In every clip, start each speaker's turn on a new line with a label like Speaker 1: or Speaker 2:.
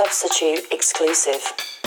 Speaker 1: Substitute exclusive.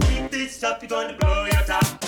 Speaker 2: Keep
Speaker 1: this up, you're gonna
Speaker 3: blow your top.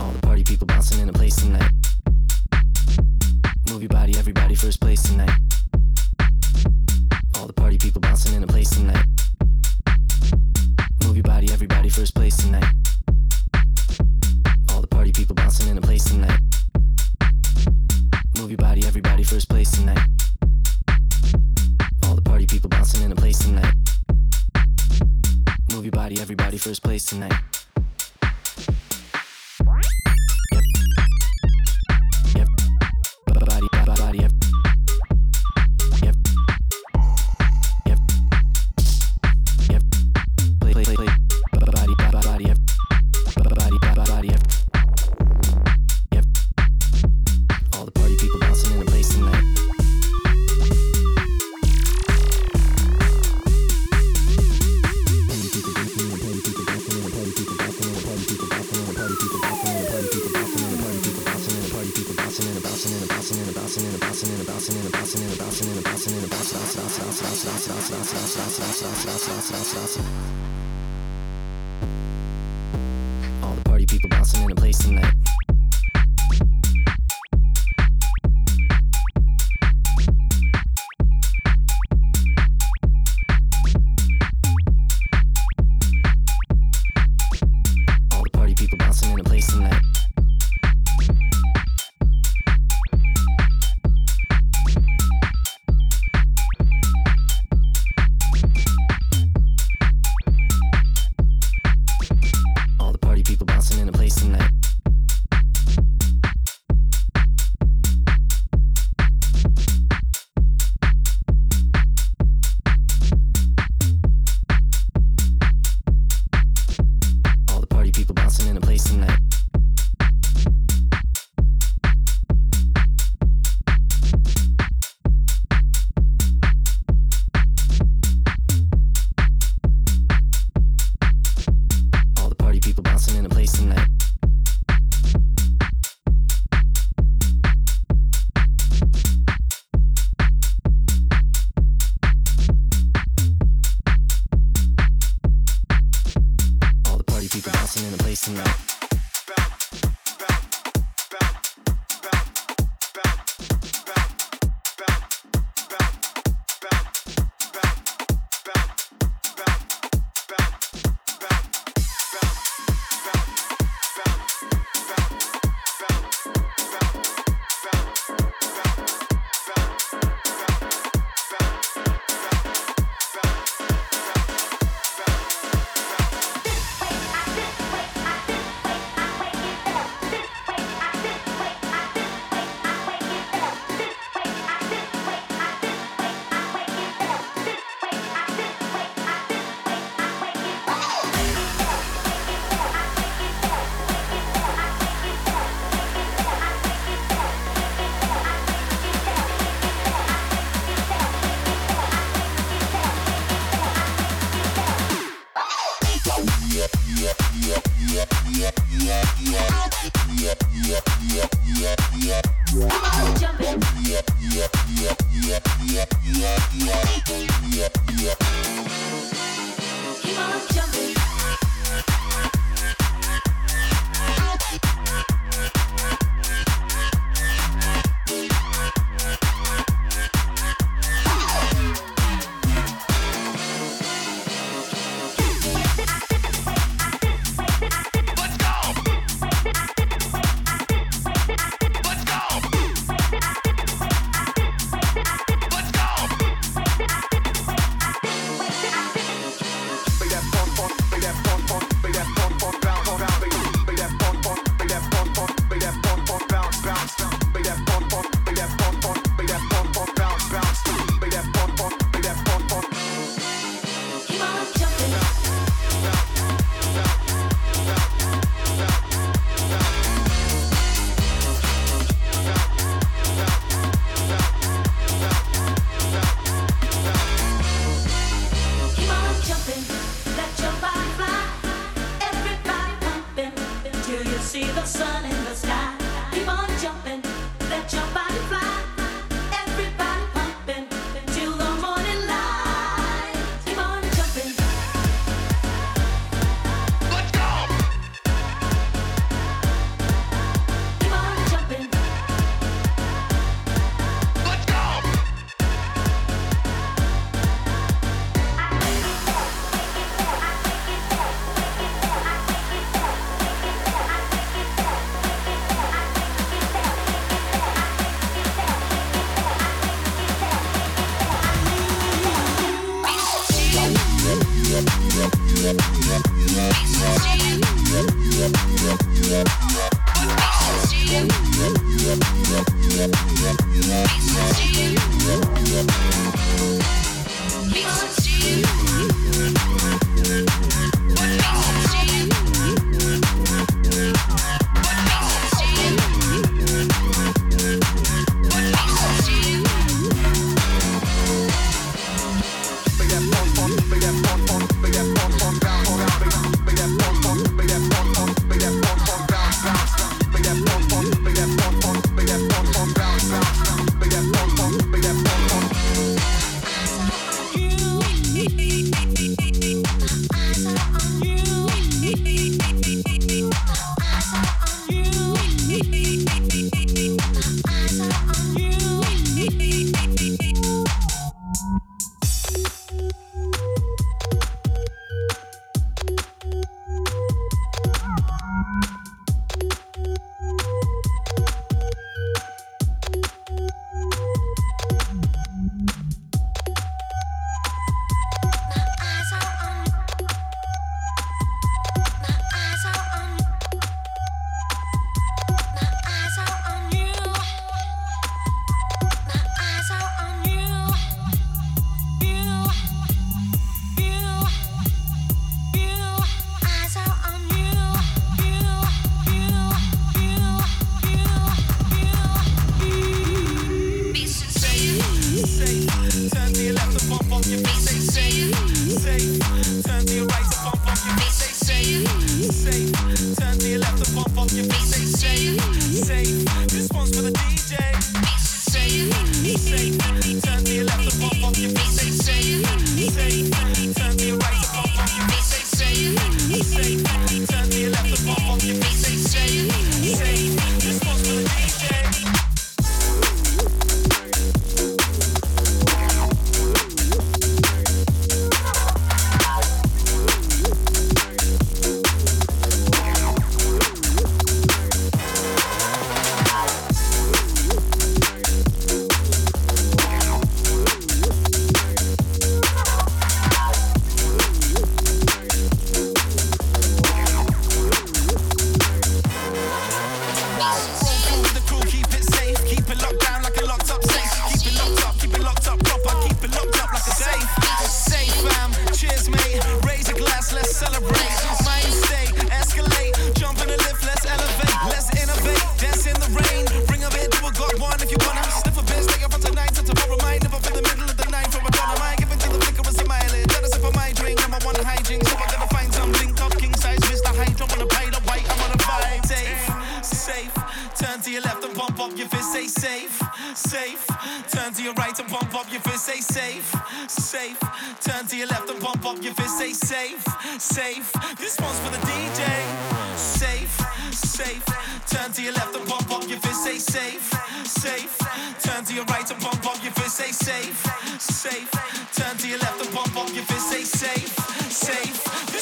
Speaker 4: All the party people bouncing in the place tonight.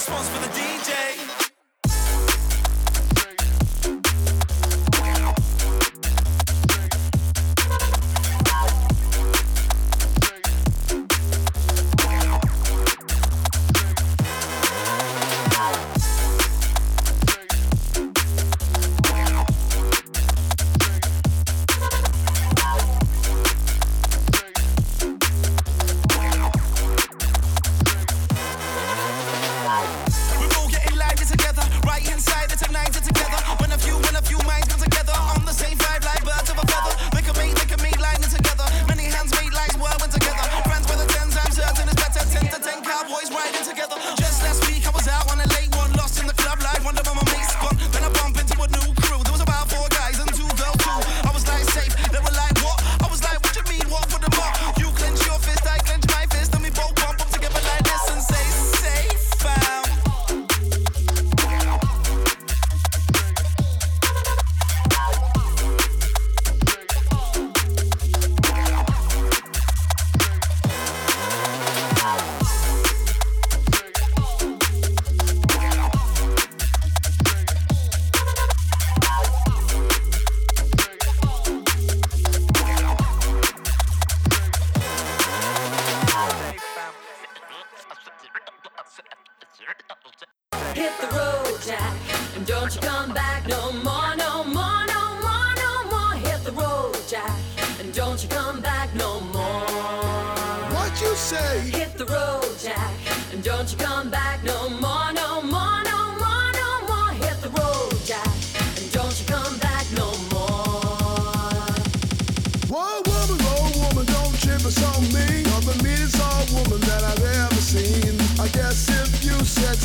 Speaker 5: response for the
Speaker 4: D.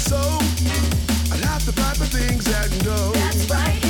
Speaker 4: So I'd have to pack
Speaker 6: the
Speaker 4: things that go.
Speaker 6: That's right.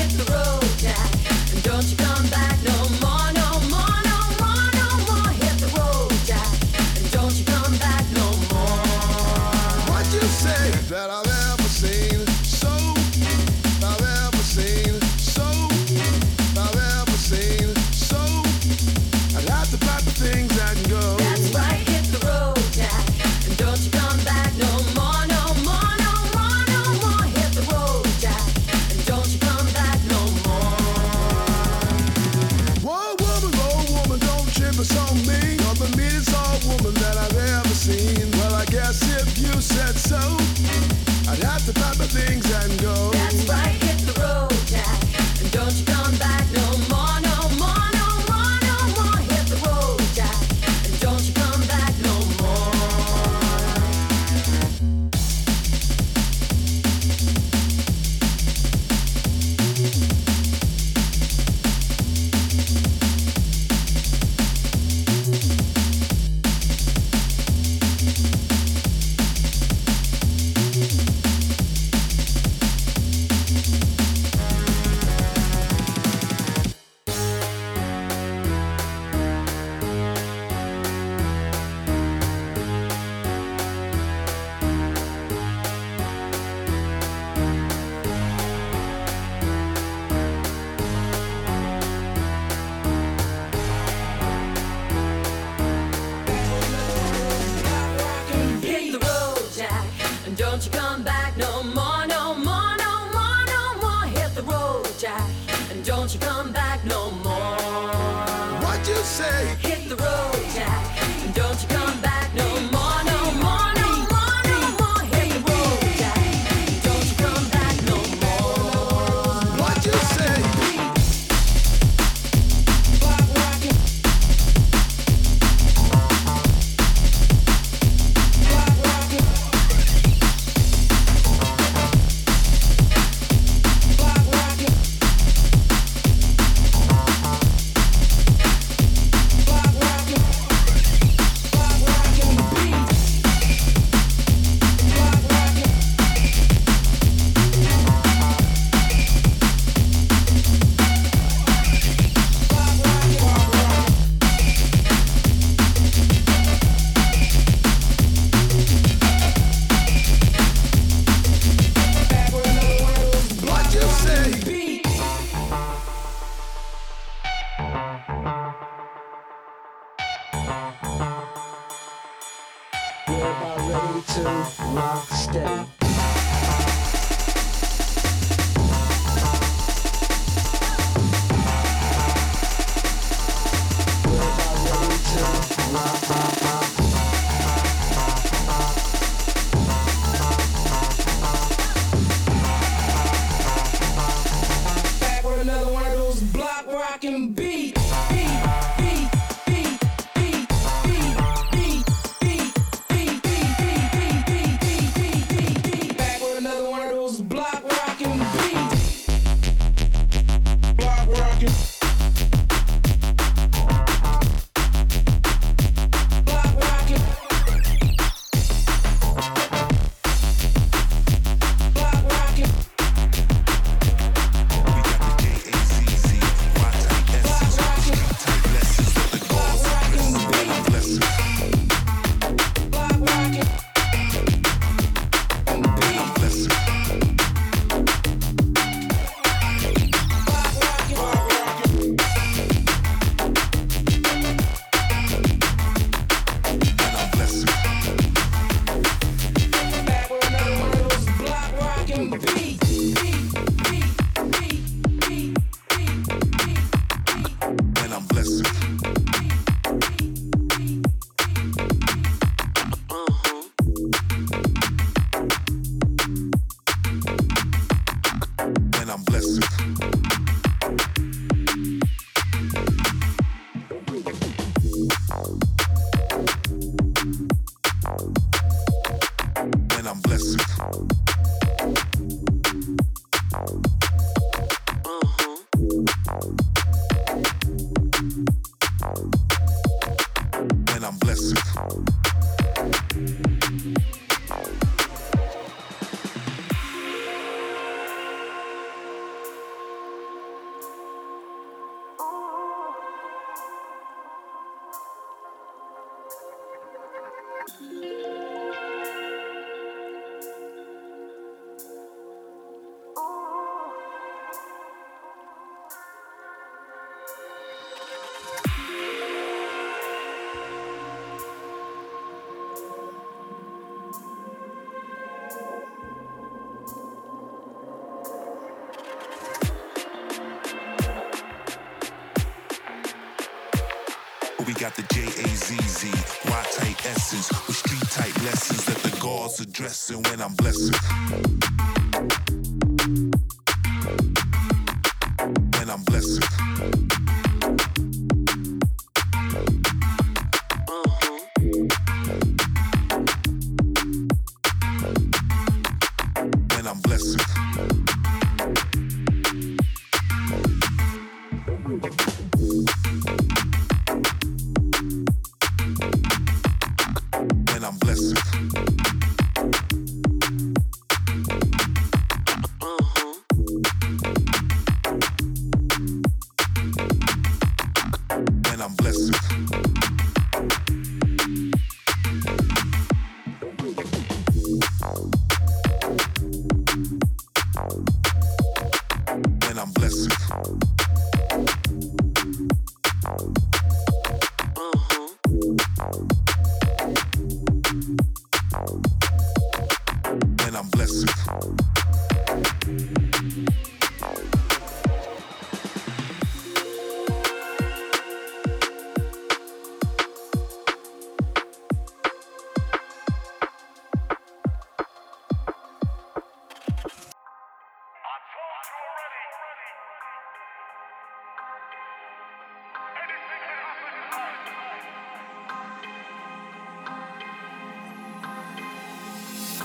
Speaker 7: got the J-A-Z-Z, Y-type essence, with street-type lessons that the gods addressing when I'm blessing.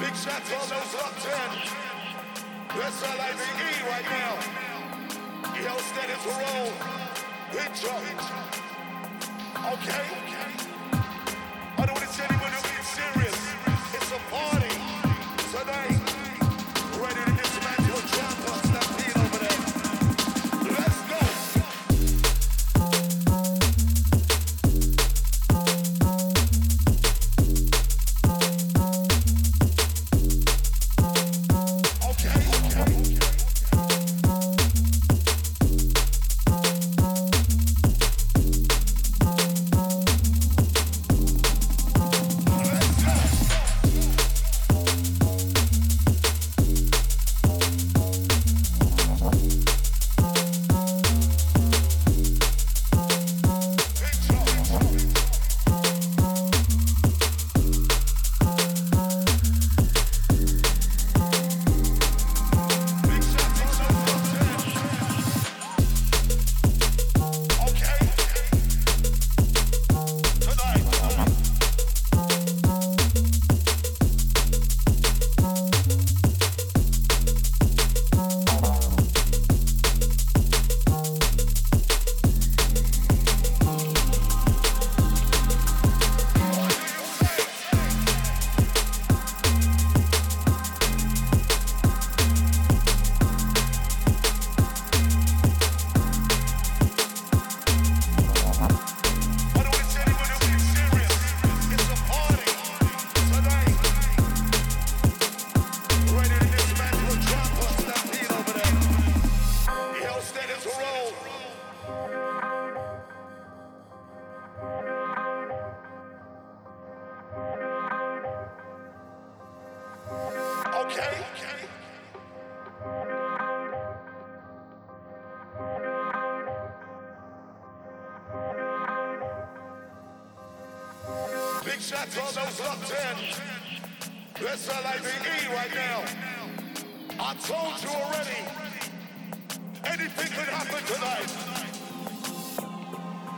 Speaker 8: Big shots for those top 10. That's all I E right now. Yo, steady to roll. Winter. Okay. To all those locked in. Let's sound like the E right now. I told you already. Anything could happen tonight.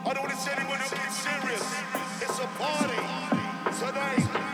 Speaker 8: I don't want to see anyone who gets serious. It's a party tonight.